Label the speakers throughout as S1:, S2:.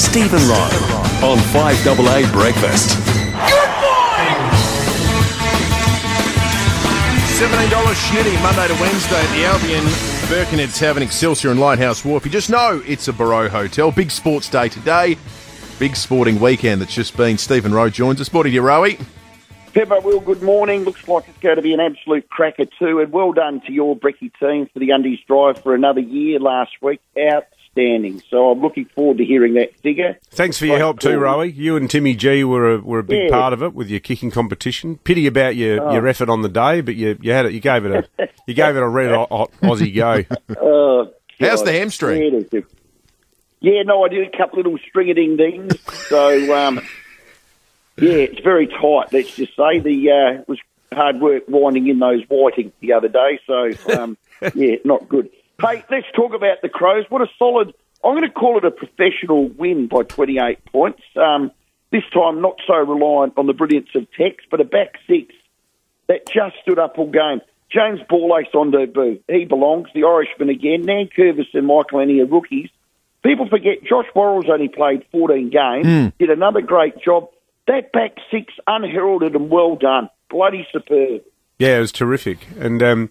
S1: Stephen Rowe on 5AA Breakfast. Good morning!
S2: $17 shitty Monday to Wednesday at the Albion, Birkenhead Tavern, Excelsior and Lighthouse Wharf. You just know it's a Barons Hotel. Big sports day today. Big sporting weekend that's just been. Stephen Rowe joins us. Morning to you, Rowey.
S3: Pepper, Will, good morning. Looks like it's going to be an absolute cracker too. And well done to your Bricky team for the Undies drive for another year last week. Outstanding. So I'm looking forward to hearing that figure.
S4: Thanks for your help too, Rowey. You and Timmy G were a, were a big
S3: Yeah.
S4: part of it with your kicking competition. Pity about your, your effort on the day, but you you had it. You gave it a you gave it a red hot, hot Aussie go.
S3: Oh,
S2: How's the hamstring?
S3: Yeah, it is. Yeah, no, I did a couple little string a ding dings. So, um, yeah, it's very tight. Let's just say the uh, it was hard work winding in those whiting the other day. So, um, yeah, not good. Hey, let's talk about the Crows. What a solid! I'm going to call it a professional win by 28 points. Um, this time, not so reliant on the brilliance of Tex, but a back six that just stood up all game. James Borlase on debut. He belongs. The Irishman again. Nan Curvis and Michalanney are rookies. People forget Josh Worrell's only played 14 games. Did another great job. That back six, unheralded and well done. Bloody superb.
S4: Yeah, it was terrific. And um,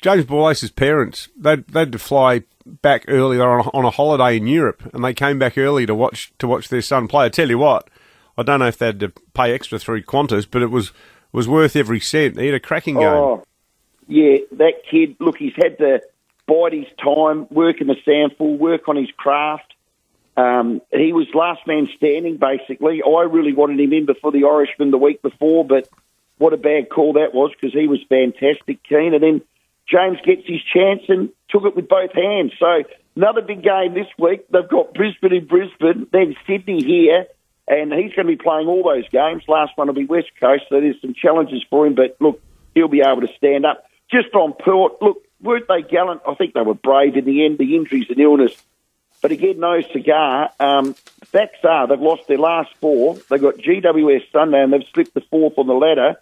S4: James Borlase's parents they'd they'd to fly back early on a, on a holiday in Europe, and they came back early to watch to watch their son play. I tell you what, I don't know if they had to pay extra through Qantas, but it was was worth every cent. He had a cracking game.
S3: Oh, yeah, that kid, look, he's had to bide his time, work in the SANFL, work on his craft. Um, he was last man standing, basically. I really wanted him in before the Irishman the week before, but what a bad call that was because he was fantastic, Keane. And then James gets his chance and took it with both hands. So another big game this week. They've got Brisbane in Brisbane, then Sydney here, and he's going to be playing all those games. Last one will be West Coast, so there's some challenges for him, but look, he'll be able to stand up. Just on Port, look, weren't they gallant? I think they were brave in the end, the injuries and illness. But again, no cigar. Um, facts are they've lost their last four. They've got GWS Sunday and they've slipped the fourth on the ladder.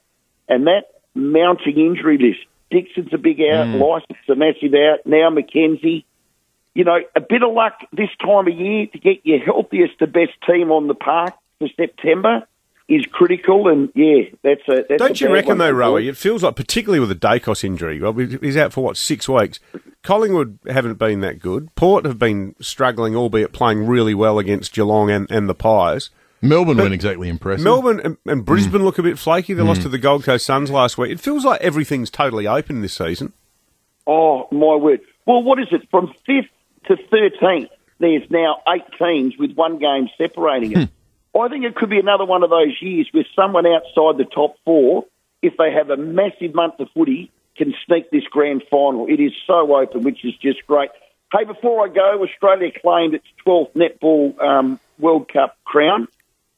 S3: And that mounting injury list. Dixon's a big out, mm. Lycett's a massive out. Now McKenzie. You know, a bit of luck this time of year to get your healthiest the best team on the park for September is critical. And yeah, that's a. That's
S4: Don't
S3: a
S4: you reckon though,
S3: Rowey?
S4: It feels like, particularly with the Daicos injury, well, he's out for what six weeks. Collingwood haven't been that good. Port have been struggling, albeit playing really well against Geelong and, and the Pies.
S2: Melbourne weren't exactly impressive.
S4: Melbourne and, and Brisbane mm. look a bit flaky. They lost mm. to the Gold Coast Suns last week. It feels like everything's totally open this season.
S3: Oh, my word. Well, what is it? From 5th to 13th, there's now eight teams with one game separating it. Hmm. I think it could be another one of those years where someone outside the top four, if they have a massive month of footy, can sneak this grand final. It is so open, which is just great. Hey, before I go, Australia claimed its 12th netball um, World Cup crown.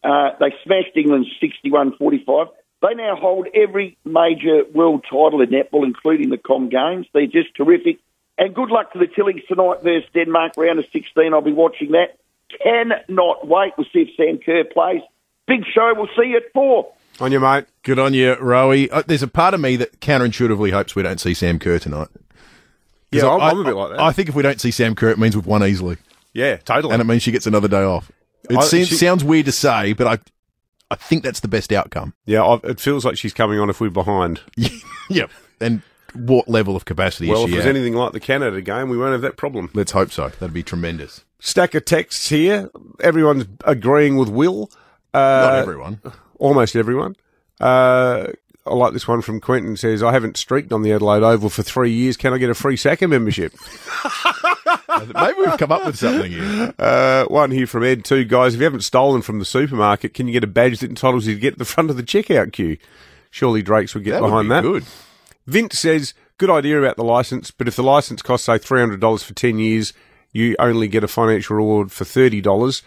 S3: Uh, they smashed England 61-45. They now hold every major world title in netball, including the Com Games. They're just terrific. And good luck to the Tillies tonight versus Denmark, round of 16. I'll be watching that. Cannot wait. We'll see if Sam Kerr plays. Big show. We'll see you at four.
S4: On your mate.
S2: Good on you, Rowey. Uh, there's a part of me that counterintuitively hopes we don't see Sam Kerr tonight.
S4: Yeah, I'm,
S2: I-
S4: I'm a bit like that.
S2: I think if we don't see Sam Kerr, it means we've won easily,
S4: yeah, totally.
S2: and it means she gets another day off. It
S4: I-
S2: seems,
S4: she-
S2: sounds weird to say, but I, I think that's the best outcome.
S4: yeah, I, it feels like she's coming on if we're behind.
S2: yep. And what level of capacity
S4: Well,
S2: is
S4: if it's anything like the Canada game, we won't have that problem.
S2: Let's hope so. That'd be tremendous.
S4: Stack of texts here. Everyone's agreeing with Will. Uh,
S2: Not everyone.
S4: almost everyone. Uh, I like this one from Quentin. Says, "I haven't streaked on the Adelaide Oval for three years. Can I get a free SACA membership?"
S2: Maybe we've come up with something here.
S4: Uh, one here from Ed. Two guys. If you haven't stolen from the supermarket, can you get a badge that entitles you to get to the front of the checkout queue? Surely Drakes would get
S2: That would
S4: behind
S2: be
S4: that.
S2: good.
S4: Vince says, "Good idea about the license, but if the license costs say three hundred dollars for ten years, you only get a financial reward for thirty dollars,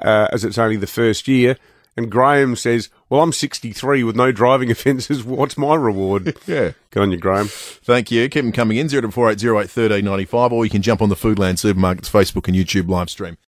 S4: uh, as it's only the first year." And Graham says, "Well, I'm 63 with no driving offences. What's my reward?"
S2: Yeah.
S4: Good on you, Graham.
S2: Thank you. Keep them coming in, 0480 1395, or you can jump on the Foodland Supermarkets Facebook and YouTube live stream.